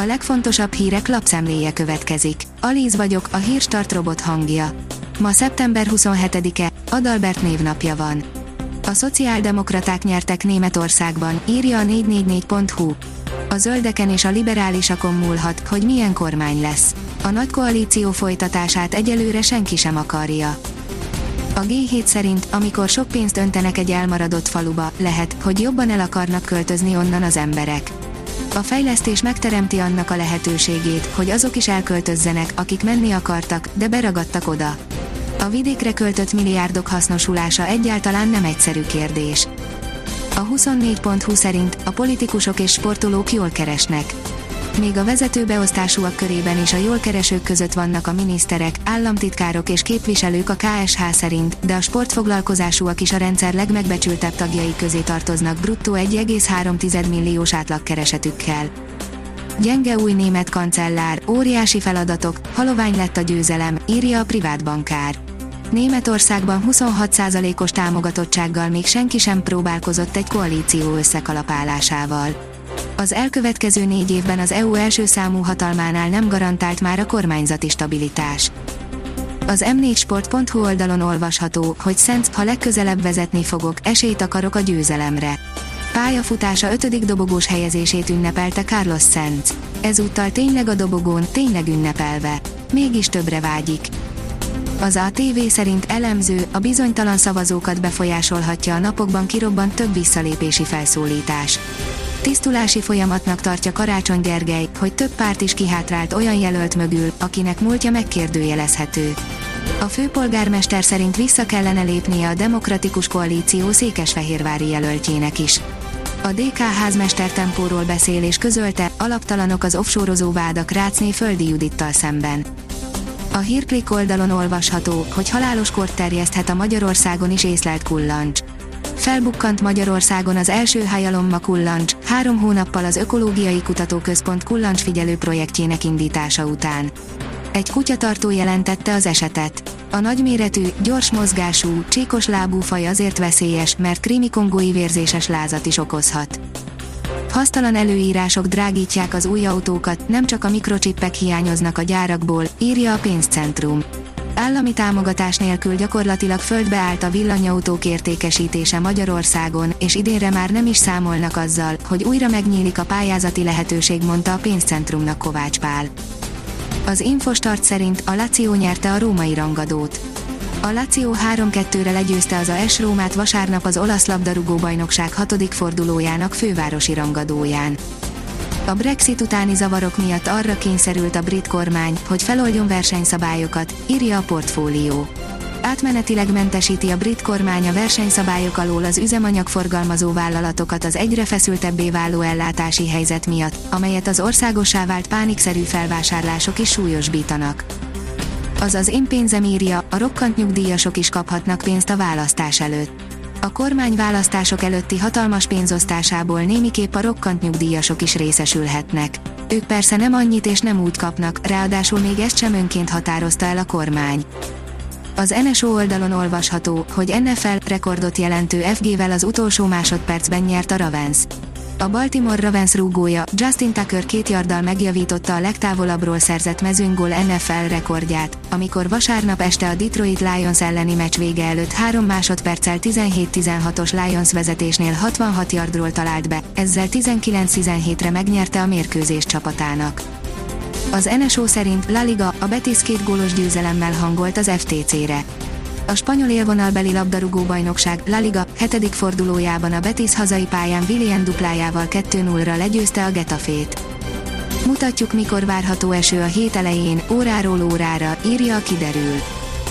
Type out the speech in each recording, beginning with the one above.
A legfontosabb hírek lapszemléje következik. Alíz vagyok, a hírstart robot hangja. Ma szeptember 27-e, Adalbert névnapja van. A szociáldemokraták nyertek Németországban, írja a 444.hu. A zöldeken és a liberálisakon múlhat, hogy milyen kormány lesz. A nagy koalíció folytatását egyelőre senki sem akarja. A G7 szerint, amikor sok pénzt öntenek egy elmaradott faluba, lehet, hogy jobban el akarnak költözni onnan az emberek. A fejlesztés megteremti annak a lehetőségét, hogy azok is elköltözzenek, akik menni akartak, de beragadtak oda. A vidékre költött milliárdok hasznosulása egyáltalán nem egyszerű kérdés. A 24.20 szerint a politikusok és sportolók jól keresnek. Még a vezető beosztásúak körében is a jól keresők között vannak a miniszterek, államtitkárok és képviselők a KSH szerint, de a sportfoglalkozásúak is a rendszer legmegbecsültebb tagjai közé tartoznak bruttó 1,3 milliós átlagkeresetükkel. Gyenge új német kancellár, óriási feladatok, halovány lett a győzelem, írja a privát bankár. Németországban 26%-os támogatottsággal még senki sem próbálkozott egy koalíció összekalapálásával. Az elkövetkező négy évben az EU első számú hatalmánál nem garantált már a kormányzati stabilitás. Az m4sport.hu oldalon olvasható, hogy Szent, ha legközelebb vezetni fogok, esélyt akarok a győzelemre. Pályafutása ötödik dobogós helyezését ünnepelte Carlos Sainz. Ezúttal tényleg a dobogón, tényleg ünnepelve. Mégis többre vágyik. Az ATV szerint elemző, a bizonytalan szavazókat befolyásolhatja a napokban kirobbant több visszalépési felszólítás. Tisztulási folyamatnak tartja Karácsony Gergely, hogy több párt is kihátrált olyan jelölt mögül, akinek múltja megkérdőjelezhető. A főpolgármester szerint vissza kellene lépnie a Demokratikus Koalíció székesfehérvári jelöltjének is. A DK házmester tempóról beszél és közölte, alaptalanok az offshore vádak Rácné Földi Judittal szemben. A hírklik oldalon olvasható, hogy halálos kort terjeszthet a Magyarországon is észlelt kullancs. Felbukkant Magyarországon az első hajalomma kullancs, három hónappal az Ökológiai Kutatóközpont kullancsfigyelő projektjének indítása után. Egy kutyatartó jelentette az esetet. A nagyméretű, gyors mozgású, csíkos lábú faj azért veszélyes, mert krímikongói vérzéses lázat is okozhat. Hasztalan előírások drágítják az új autókat, nem csak a mikrocsippek hiányoznak a gyárakból, írja a pénzcentrum. Állami támogatás nélkül gyakorlatilag földbe állt a villanyautók értékesítése Magyarországon, és idénre már nem is számolnak azzal, hogy újra megnyílik a pályázati lehetőség, mondta a pénzcentrumnak Kovács Pál. Az Infostart szerint a Lazio nyerte a római rangadót. A Lazio 3-2-re legyőzte az AS Rómát vasárnap az olasz labdarúgó bajnokság hatodik fordulójának fővárosi rangadóján. A Brexit utáni zavarok miatt arra kényszerült a brit kormány, hogy feloldjon versenyszabályokat, írja a portfólió. Átmenetileg mentesíti a brit kormány a versenyszabályok alól az üzemanyagforgalmazó vállalatokat az egyre feszültebbé váló ellátási helyzet miatt, amelyet az országossá vált pánikszerű felvásárlások is súlyosbítanak. Azaz én pénzem írja, a rokkant nyugdíjasok is kaphatnak pénzt a választás előtt a kormány választások előtti hatalmas pénzosztásából némiképp a rokkant nyugdíjasok is részesülhetnek. Ők persze nem annyit és nem úgy kapnak, ráadásul még ezt sem önként határozta el a kormány. Az NSO oldalon olvasható, hogy NFL rekordot jelentő FG-vel az utolsó másodpercben nyert a Ravens. A Baltimore Ravens rúgója Justin Tucker két yarddal megjavította a legtávolabbról szerzett mezőnygól NFL rekordját, amikor vasárnap este a Detroit Lions elleni meccs vége előtt 3 másodperccel 17-16-os Lions vezetésnél 66 yardról talált be, ezzel 19-17-re megnyerte a mérkőzés csapatának. Az NSO szerint La Liga a Betis két gólos győzelemmel hangolt az FTC-re. A spanyol élvonalbeli labdarúgó bajnokság La Liga 7. fordulójában a Betis hazai pályán Willian duplájával 2-0-ra legyőzte a Getafét. Mutatjuk mikor várható eső a hét elején, óráról órára, írja a kiderül.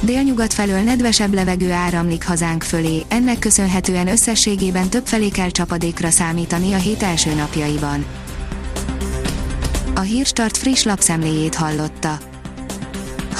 Délnyugat felől nedvesebb levegő áramlik hazánk fölé, ennek köszönhetően összességében több felé kell csapadékra számítani a hét első napjaiban. A Hírstart friss lapszemléjét hallotta.